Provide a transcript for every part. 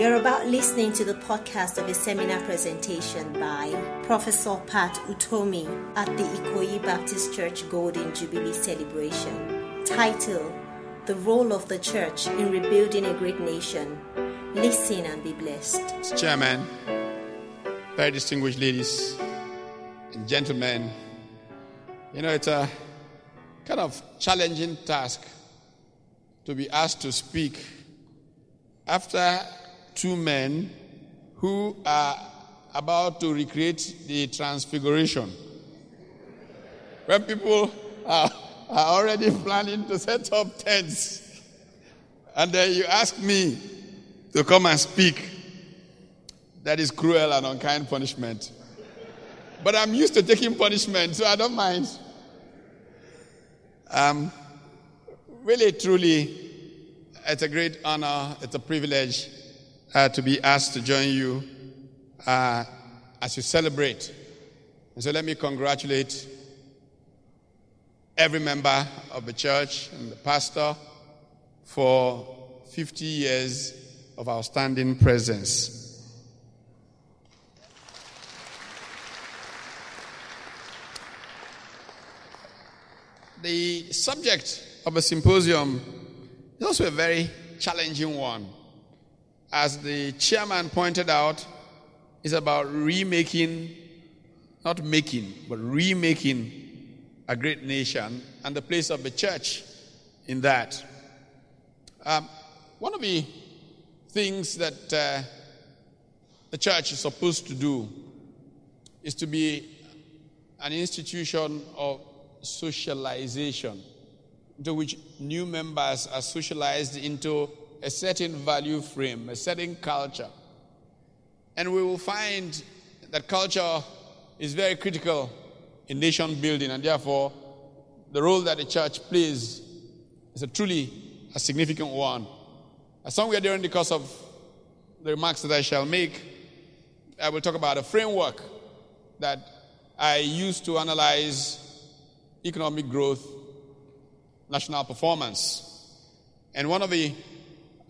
You're about listening to the podcast of a seminar presentation by Professor Pat Utomi at the Ikoyi Baptist Church Golden Jubilee Celebration, titled The Role of the Church in Rebuilding a Great Nation. Listen and be blessed. Chairman, very distinguished ladies and gentlemen, you know, it's a kind of challenging task to be asked to speak after two men who are about to recreate the transfiguration. When people are, are already planning to set up tents, and then you ask me to come and speak, that is cruel and unkind punishment. But I'm used to taking punishment, so I don't mind. Um, really, truly, it's a great honor, it's a privilege uh, to be asked to join you uh, as you celebrate. And so let me congratulate every member of the church and the pastor for 50 years of outstanding presence. The subject of a symposium is also a very challenging one. As the chairman pointed out, it's about remaking, not making, but remaking a great nation and the place of the church in that. Um, one of the things that uh, the church is supposed to do is to be an institution of socialization, into which new members are socialized into a certain value frame, a certain culture. And we will find that culture is very critical in nation building, and therefore, the role that the church plays is a truly a significant one. Somewhere during the course of the remarks that I shall make, I will talk about a framework that I use to analyze economic growth, national performance. And one of the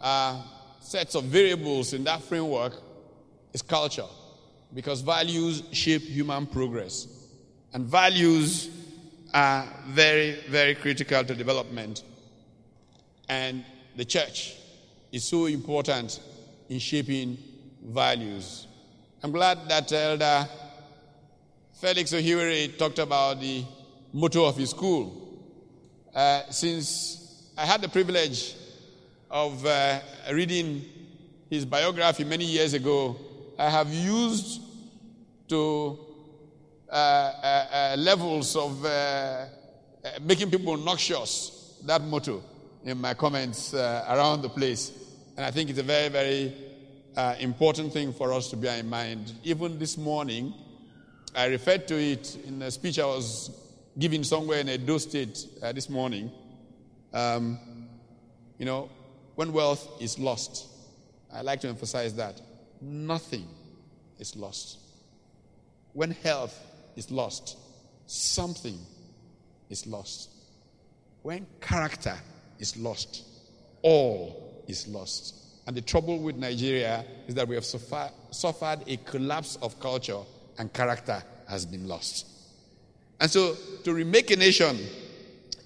uh, sets of variables in that framework is culture, because values shape human progress. And values are very, very critical to development. And the church is so important in shaping values. I'm glad that Elder Felix Ohiwerei talked about the motto of his school. Uh, since I had the privilege of uh, reading his biography many years ago, I have used to uh, uh, uh levels of uh, making people noxious that motto in my comments around the place. And I think it's a very, very important thing for us to bear in mind. Even this morning, I referred to it in a speech I was giving somewhere in Edo State uh, this morning. Um, you know, when wealth is lost, I like to emphasize that nothing is lost. When health is lost, something is lost. When character is lost, all is lost. And the trouble with Nigeria is that we have suffer- suffered a collapse of culture and character has been lost. And so to remake a nation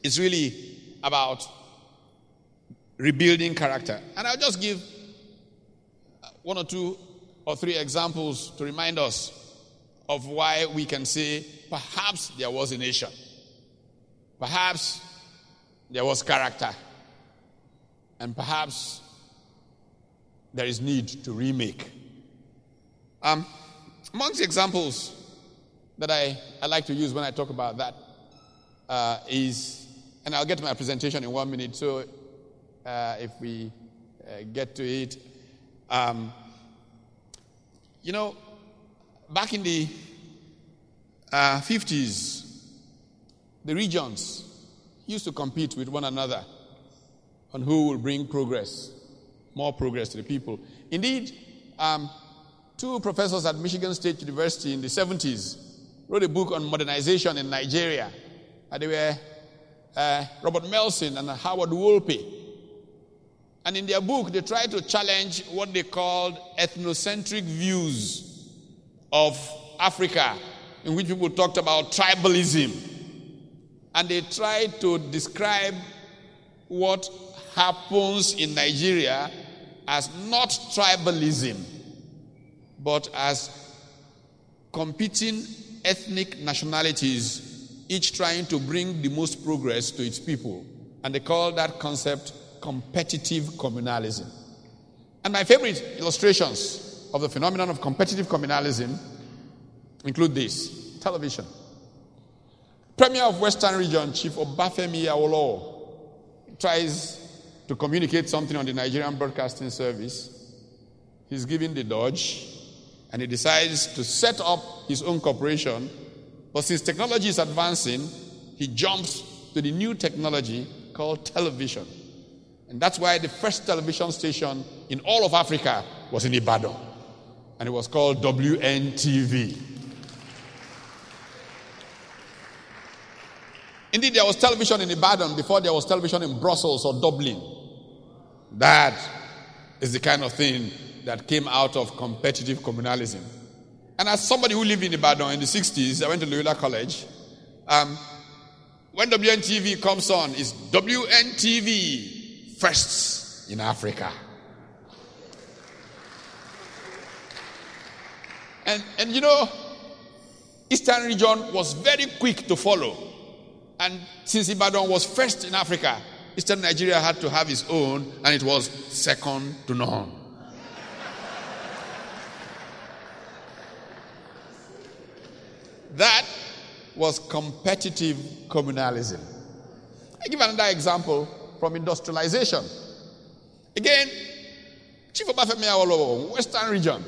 is really about rebuilding character. And I'll just give one or two or three examples to remind us of why we can say perhaps there was a nation. Perhaps there was character. And perhaps there is need to remake. Um, amongst the examples that I, I like to use when I talk about that uh, is, and I'll get to my presentation in one minute, so uh, if we uh, get to it. Um, you know, back in the 50s, uh, the regions used to compete with one another on who will bring progress, more progress to the people. Indeed, um, two professors at Michigan State University in the 70s wrote a book on modernization in Nigeria. And they were uh, Robert Melson and Howard Wolpe. And in their book, they tried to challenge what they called ethnocentric views of Africa, in which people talked about tribalism. And they tried to describe what happens in Nigeria as not tribalism, but as competing ethnic nationalities, each trying to bring the most progress to its people. And they call that concept competitive communalism. And my favorite illustrations of the phenomenon of competitive communalism include this television. Premier of Western Region, Chief Obafemi Awolowo, tries to communicate something on the Nigerian Broadcasting Service. He's given the dodge and he decides to set up his own corporation. But since technology is advancing, he jumps to the new technology called television. And that's why the first television station in all of Africa was in Ibadan. And it was called WNTV. Indeed, there was television in Ibadan before there was television in Brussels or Dublin. That is the kind of thing that came out of competitive communalism. And as somebody who lived in Ibadan in the 60s, I went to Loyola College. Um, when WNTV comes on, it's WNTV firsts in Africa. And, and you know, Eastern region was very quick to follow. And since Ibadan was first in Africa, Eastern Nigeria had to have its own, and it was second to none. That was competitive communalism. I give another example from industrialization. Again, Chief Obafemi Awolowo, Western region,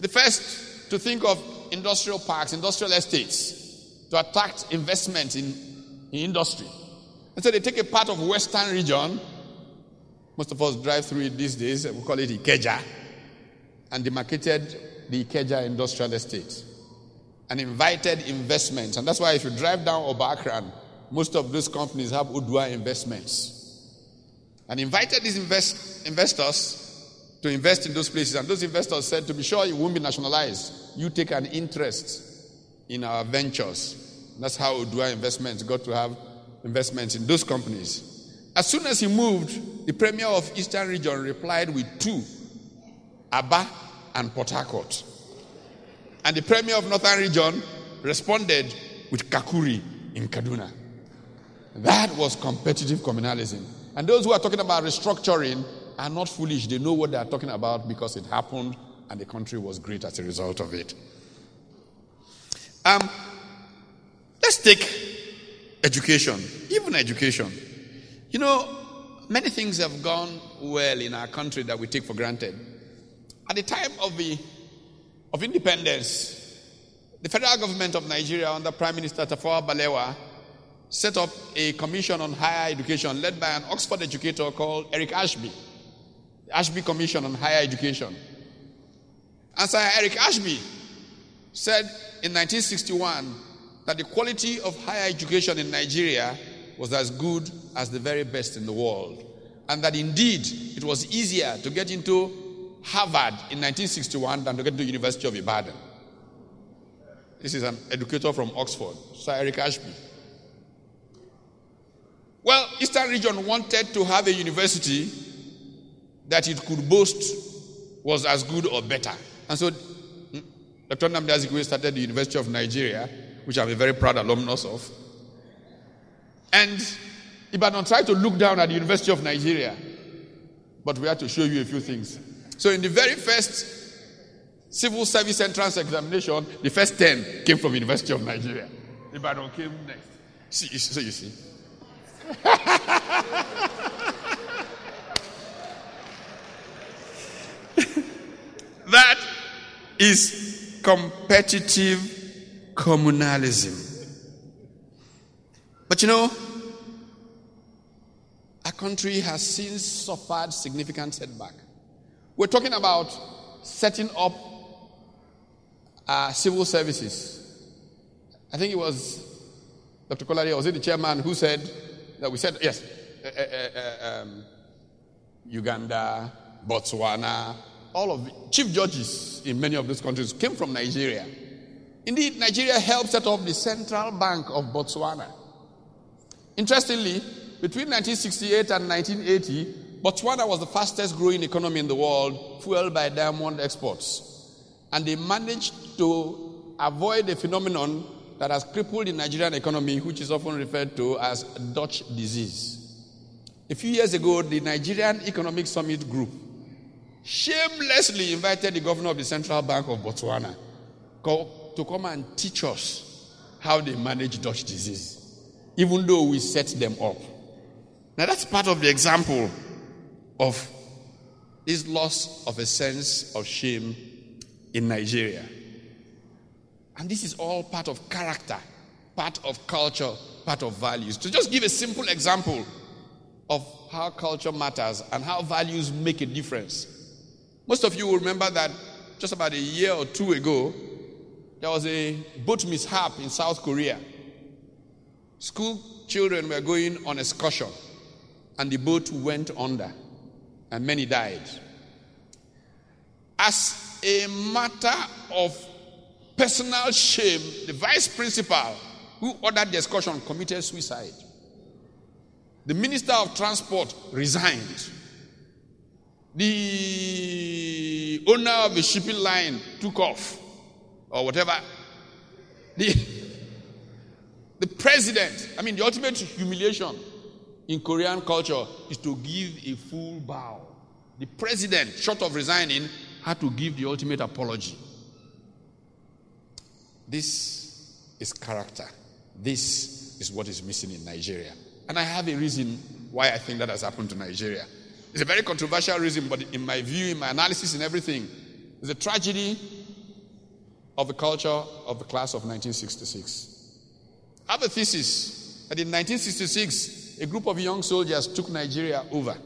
the first to think of industrial parks, industrial estates, to attract investment in, in industry. And so they take a part of Western region. Most of us drive through it these days. We call it Ikeja, and demarcated the Ikeja industrial estate and invited investments. And that's why if you drive down Oba Akran, most of those companies have Odu'a investments. And invited these invest, investors to invest in those places. And those investors said, to be sure you won't be nationalized, you take an interest in our ventures. That's how Odu'a Investments got to have investments in those companies. As soon as he moved, the premier of Eastern Region replied with two, Aba and Port Harcourt. And the premier of Northern Region responded with Kakuri in Kaduna. That was competitive communalism. And those who are talking about restructuring are not foolish. They know what they are talking about because it happened and the country was great as a result of it. Um, let's take education, even education. You know, many things have gone well in our country that we take for granted. At the time of the of independence, the federal government of Nigeria under Prime Minister Tafawa Balewa set up a commission on higher education led by an Oxford educator called Eric Ashby. The Ashby Commission on Higher Education. And Sir Eric Ashby said in 1961 that the quality of higher education in Nigeria was as good as the very best in the world. And that indeed it was easier to get into Harvard in 1961 than to get to the University of Ibadan. This is an educator from Oxford, Sir Eric Ashby. Eastern Region wanted to have a university that it could boast was as good or better. And so hmm, Dr. Nnamdi Azikiwe started the University of Nigeria, which I'm a very proud alumnus of. And Ibadan tried to look down at the University of Nigeria, but we had to show you a few things. So in the very first civil service entrance examination, the first 10 came from University of Nigeria. Ibadan came next. See, so you see. that is competitive communalism. But you know, our country has since suffered significant setback. We're talking about setting up uh, civil services. I think it was Dr. Kolade, was it the chairman who said that we said, yes, uh, uh, um, Uganda, Botswana, all of the chief judges in many of those countries came from Nigeria. Indeed, Nigeria helped set up the Central Bank of Botswana. Interestingly, between 1968 and 1980, Botswana was the fastest growing economy in the world, fueled by diamond exports. And they managed to avoid a phenomenon that has crippled the Nigerian economy, which is often referred to as Dutch disease. A few years ago, the Nigerian Economic Summit Group shamelessly invited the governor of the Central Bank of Botswana to come and teach us how they manage Dutch disease, even though we set them up. Now, that's part of the example of this loss of a sense of shame in Nigeria. And this is all part of character, part of culture, part of values. To just give a simple example of how culture matters and how values make a difference. Most of you will remember that just about a year or two ago, there was a boat mishap in South Korea. School children were going on excursion, and the boat went under, and many died. As a matter of personal shame, the vice principal who ordered the excursion committed suicide. The minister of transport resigned. The owner of the shipping line took off, or whatever. The, the president, I mean, the ultimate humiliation in Korean culture is to give a full bow. The president, short of resigning, had to give the ultimate apology. This is character. This is what is missing in Nigeria. And I have a reason why I think that has happened to Nigeria. It's a very controversial reason, but in my view, in my analysis, in everything, it's a tragedy of the culture of the class of 1966. I have a thesis that in 1966, a group of young soldiers took Nigeria over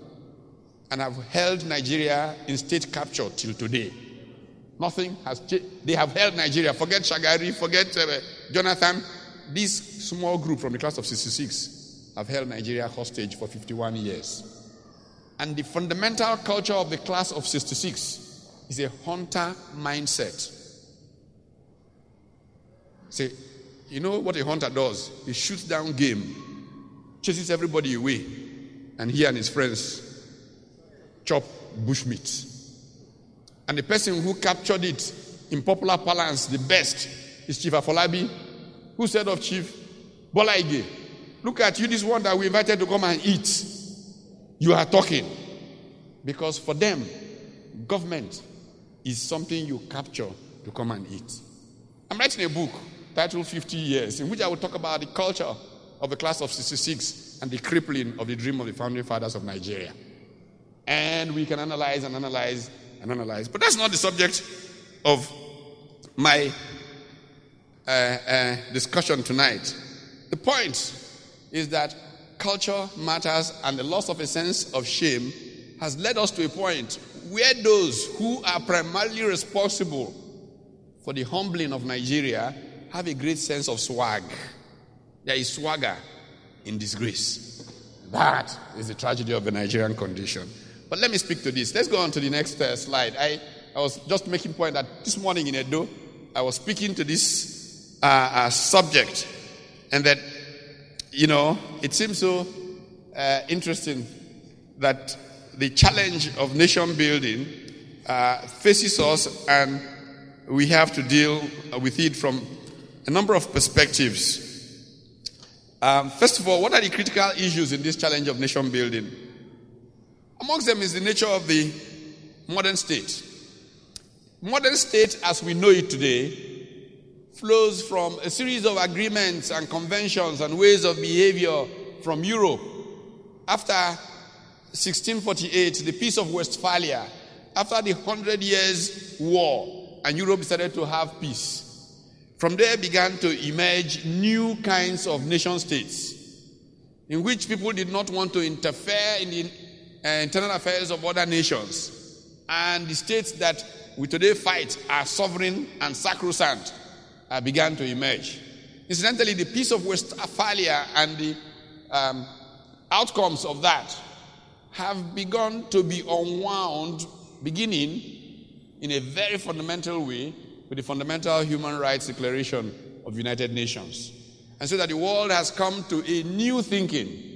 and have held Nigeria in state capture till today. Nothing has changed. They have held Nigeria. Forget Shagari, forget uh, Jonathan. This small group from the class of 66 have held Nigeria hostage for 51 years. And the fundamental culture of the class of 66 is a hunter mindset. Say, you know what a hunter does? He shoots down game, chases everybody away, and he and his friends chop bushmeat. And the person who captured it in popular parlance the best is Chief Afolabi, who said of Chief Bola Look at you, this one that we invited to come and eat. You are talking. Because for them, government is something you capture to come and eat. I'm writing a book titled 50 Years, in which I will talk about the culture of the class of 66 and the crippling of the dream of the founding fathers of Nigeria. And we can analyze and analyze and analyze. But that's not the subject of my uh, uh, discussion tonight. The point is that culture matters and the loss of a sense of shame has led us to a point where those who are primarily responsible for the humbling of Nigeria have a great sense of swag. There is swagger in disgrace. That is the tragedy of the Nigerian condition. But let me speak to this. Let's go on to the next uh, slide. I, I was just making point that this morning in Edo, I was speaking to this uh, uh, subject, and that you know, it seems so uh, interesting that the challenge of nation building uh, faces us and we have to deal with it from a number of perspectives. Um, first of all, what are the critical issues in this challenge of nation building? Amongst them is the nature of the modern state. Modern state, as we know it today, flows from a series of agreements and conventions and ways of behavior from Europe. After 1648, the Peace of Westphalia, after the Hundred Years' War, and Europe decided to have peace. From there began to emerge new kinds of nation states in which people did not want to interfere in the internal affairs of other nations. And the states that we today fight are sovereign and sacrosanct uh, began to emerge. Incidentally, the Peace of Westphalia and the um, outcomes of that have begun to be unwound, beginning in a very fundamental way with the Fundamental Human Rights Declaration of United Nations. And so that the world has come to a new thinking.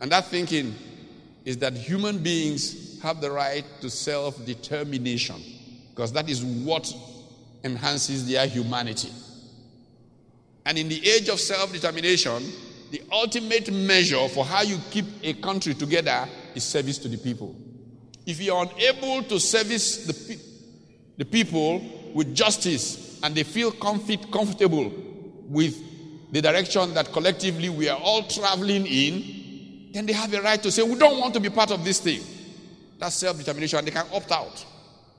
And that thinking is that human beings have the right to self determination, because that is what enhances their humanity. And in the age of self determination, the ultimate measure for how you keep a country together is service to the people. If you are unable to service the, the people with justice and they feel comfort, comfortable with the direction that collectively we are all traveling in, then they have a right to say, We don't want to be part of this thing. That's self determination, and they can opt out.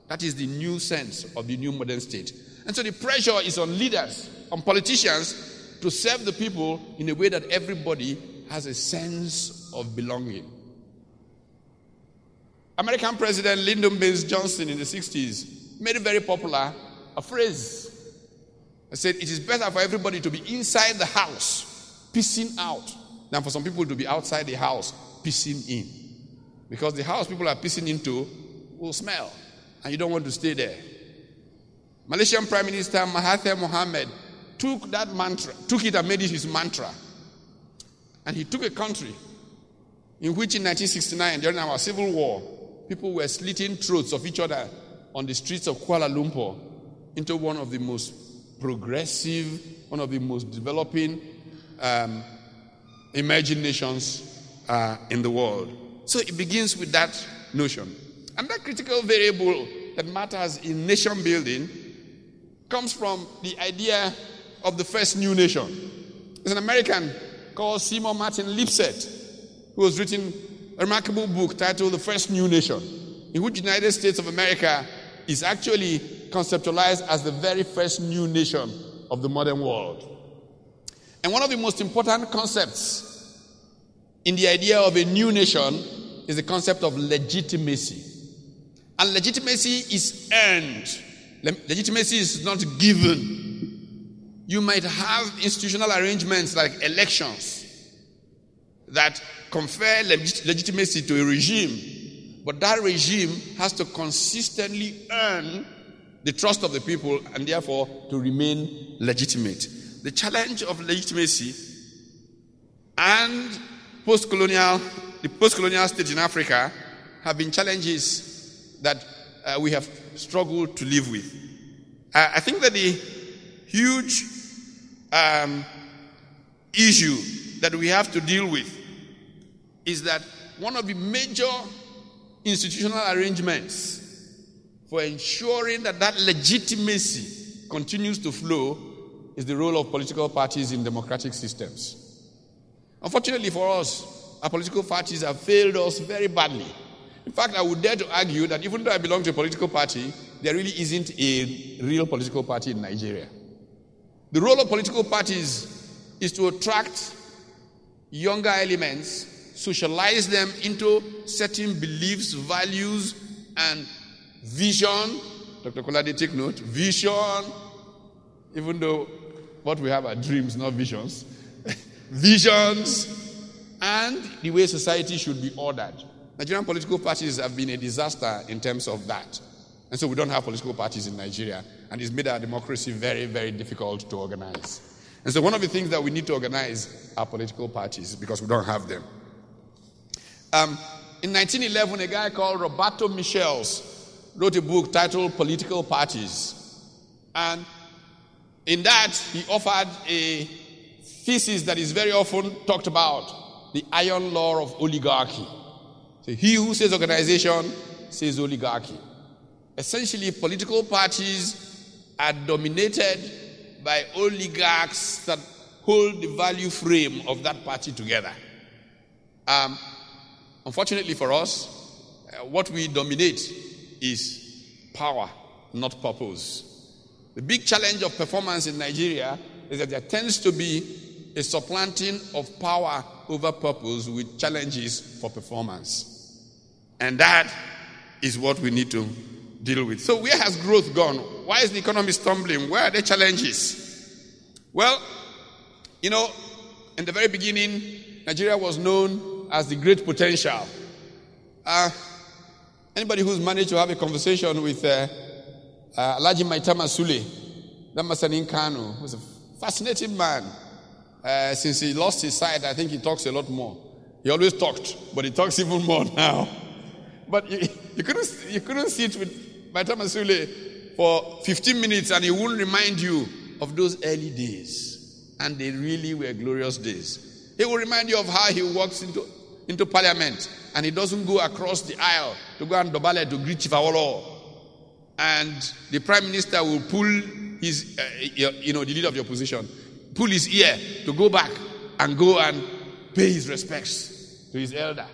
That is the new sense of the new modern state. And so the pressure is on leaders, on politicians to serve the people in a way that everybody has a sense of belonging. American President Lyndon Baines Johnson in the 60s made it very popular a phrase. He said, It is better for everybody to be inside the house, pissing out, than for some people to be outside the house, pissing in. Because the house people are pissing into will smell, and you don't want to stay there. Malaysian Prime Minister Mahathir Mohamad took that mantra, took it and made it his mantra. And he took a country in which in 1969, during our civil war, people were slitting throats of each other on the streets of Kuala Lumpur into one of the most progressive, one of the most developing um, emerging nations uh, in the world. So it begins with that notion. And that critical variable that matters in nation building comes from the idea of the first new nation. There's an American called Seymour Martin Lipset who has written a remarkable book titled The First New Nation, in which the United States of America is actually conceptualized as the very first new nation of the modern world. And one of the most important concepts in the idea of a new nation is the concept of legitimacy. And legitimacy is earned, legitimacy is not given. You might have institutional arrangements like elections that confer legitimacy to a regime but that regime has to consistently earn the trust of the people and therefore to remain legitimate. The challenge of legitimacy and post colonial, the post colonial state in Africa have been challenges that uh, we have struggled to live with. Uh, I think that the huge um, issue that we have to deal with is that one of the major institutional arrangements for ensuring that that legitimacy continues to flow is the role of political parties in democratic systems. Unfortunately for us, our political parties have failed us very badly. In fact, I would dare to argue that even though I belong to a political party, there really isn't a real political party in Nigeria. The role of political parties is to attract younger elements socialize them into certain beliefs, values, and vision. Dr. Kolade, take note. Vision, even though what we have are dreams, not visions. Visions, and the way society should be ordered. Nigerian political parties have been a disaster in terms of that. And so we don't have political parties in Nigeria, and it's made our democracy very, very difficult to organize. And so one of the things that we need to organize are political parties because we don't have them. Um, in 1911, a guy called Roberto Michels wrote a book titled Political Parties. And in that, he offered a thesis that is very often talked about the iron law of oligarchy. So, he who says organization says oligarchy. Essentially, political parties are dominated by oligarchs that hold the value frame of that party together. Um, Unfortunately for us, uh, what we dominate is power, not purpose. The big challenge of performance in Nigeria is that there tends to be a supplanting of power over purpose with challenges for performance. And that is what we need to deal with. So, where has growth gone? Why is the economy stumbling? Where are the challenges? Well, you know, in the very beginning, Nigeria was known as the great potential. Uh, anybody who's managed to have a conversation with uh, uh, Alhaji Maitama Sule, that Master in Kano, who's a fascinating man. Uh, since he lost his sight, I think he talks a lot more. He always talked, but he talks even more now. But you, you couldn't, you couldn't sit with Maitama Sule for 15 minutes and he wouldn't remind you of those early days. And they really were glorious days. He will remind you of how he walks into, into parliament and he doesn't go across the aisle to go and dobale to greet Chief Awolowo. And the prime minister will pull his, uh, you know, the leader of the opposition, pull his ear to go back and go and pay his respects to his elder.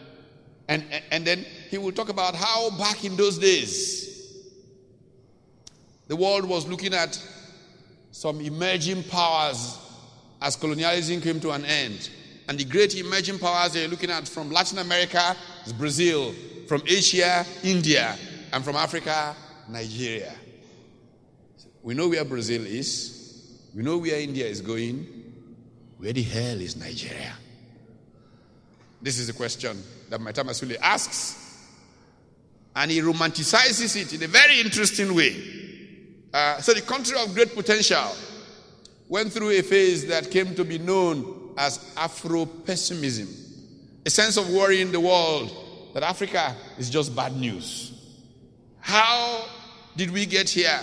And, and then he will talk about how back in those days, the world was looking at some emerging powers as colonialism came to an end. And the great emerging powers they're looking at from Latin America is Brazil, from Asia, India, and from Africa, Nigeria. We know where Brazil is, we know where India is going. Where the hell is Nigeria? This is the question that Maitama Sule asks. And he romanticizes it in a very interesting way. Uh, so, the country of great potential went through a phase that came to be known as Afro pessimism, a sense of worry in the world that Africa is just bad news. How did we get here?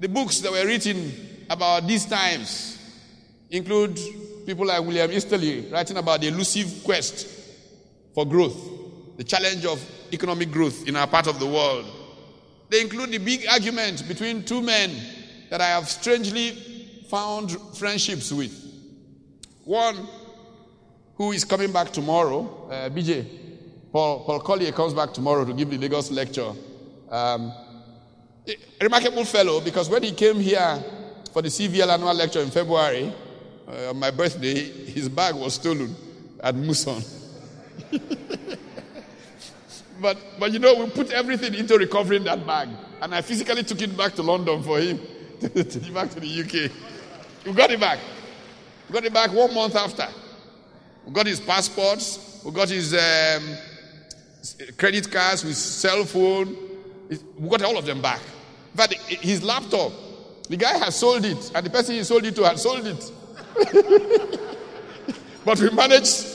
The books that were written about these times include people like William Easterly writing about the elusive quest for growth, the challenge of economic growth in our part of the world. They include the big argument between two men that I have strangely found friendships with. One who is coming back tomorrow, uh, BJ, Paul, Paul Collier comes back tomorrow to give the Lagos lecture. Um, remarkable fellow because when he came here for the CVL annual lecture in February, uh, on my birthday, his bag was stolen at Muson. but, but you know, we put everything into recovering that bag. And I physically took it back to London for him to it back to the UK. We got it back. We got it back one month after. We got his passports. We got his um, credit cards, his cell phone. We got all of them back. But his laptop, the guy has sold it, and the person he sold it to had sold it. but we managed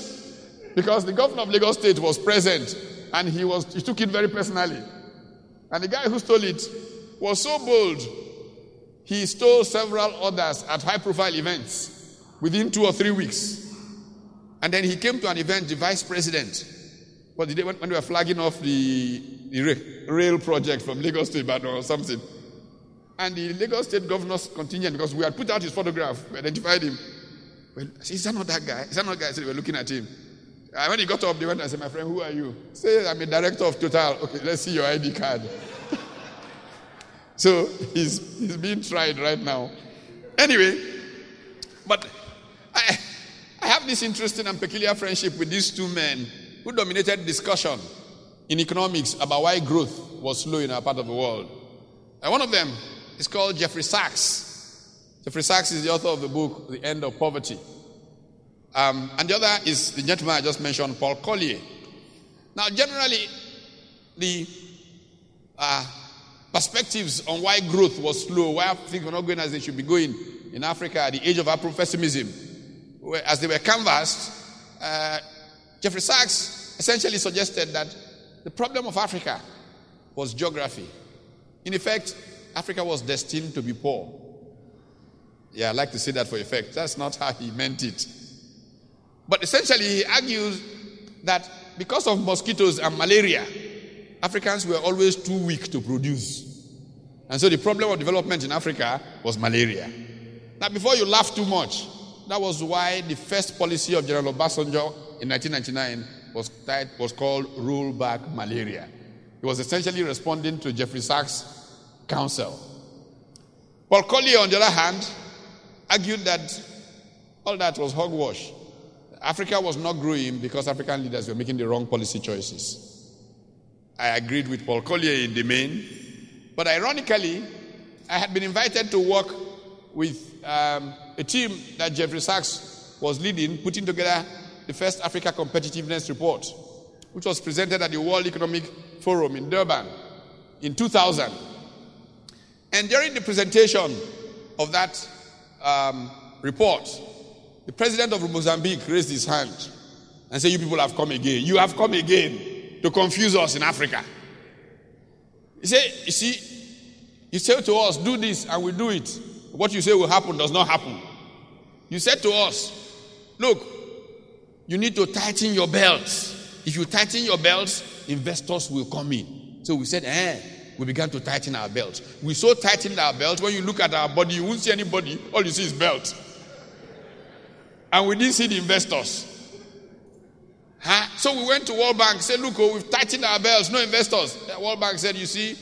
because the governor of Lagos State was present and he, was, he took it very personally. And the guy who stole it was so bold, he stole several others at high profile events within two or three weeks. And then he came to an event, the vice president, what the day when, when we were flagging off the, the rail project from Lagos to Ibadan or something. And the Lagos State governor's contingent, because we had put out his photograph, we identified him. Well, is that not that guy? Is that not that guy? So they were looking at him. And when he got up, they went and said, My friend, who are you? Say, I'm a director of Total. Okay, let's see your ID card. so he's, he's being tried right now. Anyway, but I, I have this interesting and peculiar friendship with these two men who dominated discussion in economics about why growth was slow in our part of the world. And one of them is called Jeffrey Sachs. Jeffrey Sachs is the author of the book, The End of Poverty. Um, and the other is the gentleman I just mentioned, Paul Collier. Now, generally, the uh, perspectives on why growth was slow, why things were not going as they should be going in Africa at the age of Afro pessimism, as they were canvassed, uh, Jeffrey Sachs essentially suggested that the problem of Africa was geography. In effect, Africa was destined to be poor. Yeah, I like to say that for effect. That's not how he meant it. But essentially, he argues that because of mosquitoes and malaria, Africans were always too weak to produce. And so the problem of development in Africa was malaria. Now, before you laugh too much, that was why the first policy of General Obasanjo in 1999 was, was called Roll Back Malaria. It was essentially responding to Jeffrey Sachs' counsel. Paul Collier, on the other hand, argued that all that was hogwash. Africa was not growing because African leaders were making the wrong policy choices. I agreed with Paul Collier in the main, but ironically, I had been invited to work with um, a team that Jeffrey Sachs was leading, putting together the first Africa Competitiveness Report. which was presented at the World Economic Forum in Durban in 2000. And during the presentation of that um, report, the president of Mozambique raised his hand and said, You people have come again. You have come again to confuse us in Africa. He said, You see, you say to us, Do this, and we do it. What you say will happen does not happen. You said to us, Look, you need to tighten your belts. If you tighten your belts, investors will come in. So we said, Eh, we began to tighten our belts. We so tightened our belts, when you look at our body, you won't see anybody, all you see is belts. And we didn't see the investors. Huh? So we went to World Bank, said, Look, oh, we've tightened our belts, no investors. The World Bank said, You see,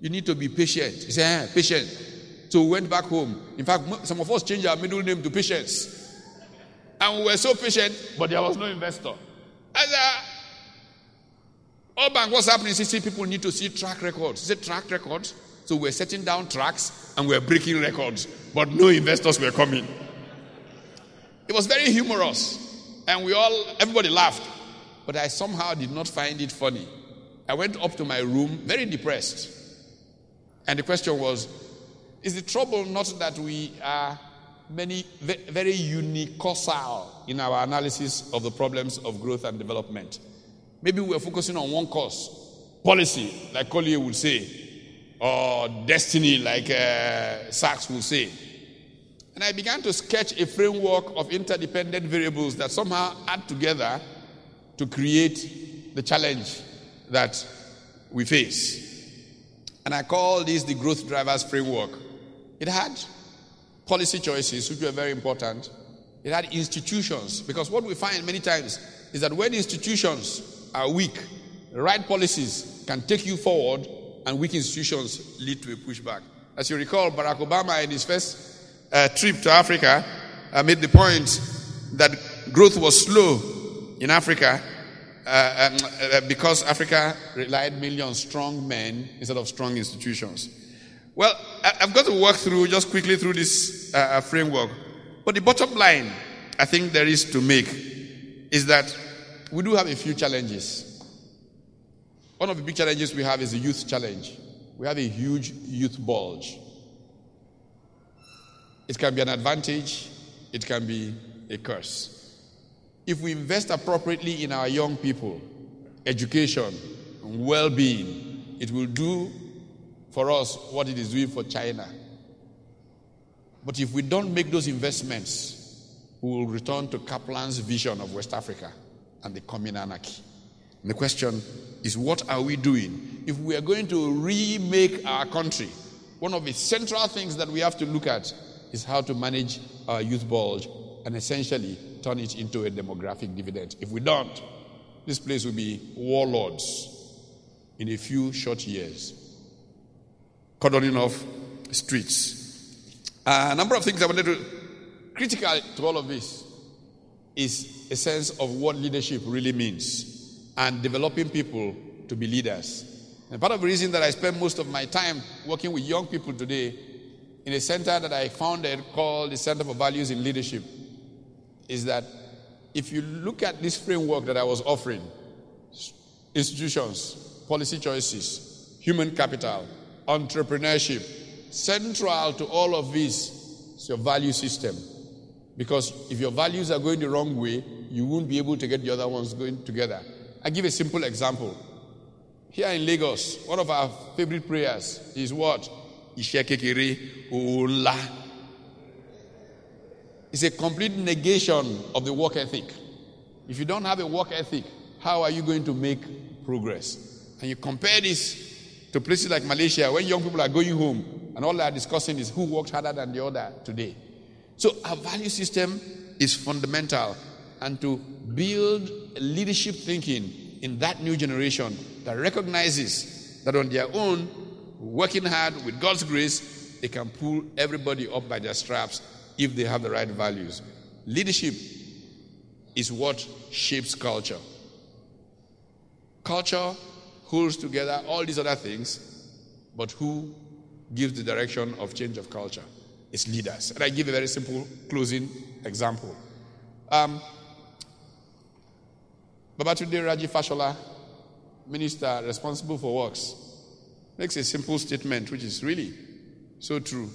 you need to be patient. He said, eh, Patient. So we went back home. In fact, some of us changed our middle name to Patience. And we were so patient, but there was no investor. As a uh, all bank, what's happening? He see, people need to see track records. He said, track records. So we're setting down tracks and we're breaking records, but no investors were coming. It was very humorous, and we all, everybody laughed. But I somehow did not find it funny. I went up to my room very depressed. And the question was, is the trouble not that we are many very unicausal in our analysis of the problems of growth and development? Maybe we're focusing on one cause, policy, like Collier would say, or destiny, like uh, Sachs would say. And I began to sketch a framework of interdependent variables that somehow add together to create the challenge that we face. And I call this the growth drivers framework. It had policy choices, which were very important. It had institutions, because what we find many times is that when institutions are weak, right policies can take you forward, and weak institutions lead to a pushback. As you recall, Barack Obama, in his first uh, trip to Africa, uh, made the point that growth was slow in Africa uh, um, uh, because Africa relied mainly on strong men instead of strong institutions. Well, I've got to work through just quickly through this uh, uh, framework. But the bottom line I think there is to make is that we do have a few challenges. One of the big challenges we have is the youth challenge. We have a huge youth bulge. It can be an advantage, it can be a curse. If we invest appropriately in our young people, education, and well being, it will do for us what it is doing for China. But if we don't make those investments, we will return to Kaplan's vision of West Africa and the coming anarchy. And the question is, what are we doing? If we are going to remake our country, one of the central things that we have to look at is how to manage our youth bulge and essentially turn it into a demographic dividend. If we don't, this place will be warlords in a few short years cordoning off streets. A number of things I wanted to, critical to all of this is a sense of what leadership really means and developing people to be leaders. And part of the reason that I spend most of my time working with young people today in a center that I founded called the Center for Values in Leadership is that if you look at this framework that I was offering, institutions, policy choices, human capital, entrepreneurship. Central to all of this is your value system. Because if your values are going the wrong way, you won't be able to get the other ones going together. I give a simple example. Here in Lagos, one of our favorite prayers is what? Ishekekere Ola. It's a complete negation of the work ethic. If you don't have a work ethic, how are you going to make progress? And you compare this to places like Malaysia, when young people are going home and all they are discussing is who worked harder than the other today. So our value system is fundamental, and to build leadership thinking in that new generation that recognizes that on their own, working hard with God's grace, they can pull everybody up by their straps if they have the right values. Leadership is what shapes culture. Culture holds together all these other things, but who gives the direction of change of culture? It's leaders. And I give a very simple closing example. Um, Babatunde Raji Fashola, minister responsible for works, makes a simple statement which is really so true.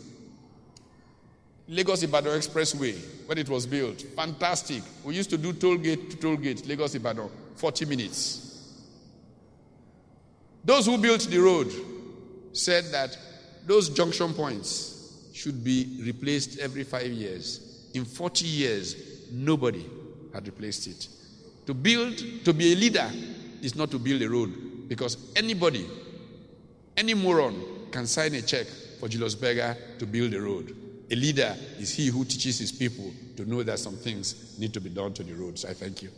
Lagos Ibadan Expressway, when it was built, fantastic. We used to do toll gate to toll gate, Lagos Ibadan, 40 minutes. Those who built the road said that those junction points should be replaced every five years. In 40 years, nobody had replaced it. To build, to be a leader, is not to build a road because anybody, any moron can sign a check for Julius Berger to build a road. A leader is he who teaches his people to know that some things need to be done to the roads. I thank you.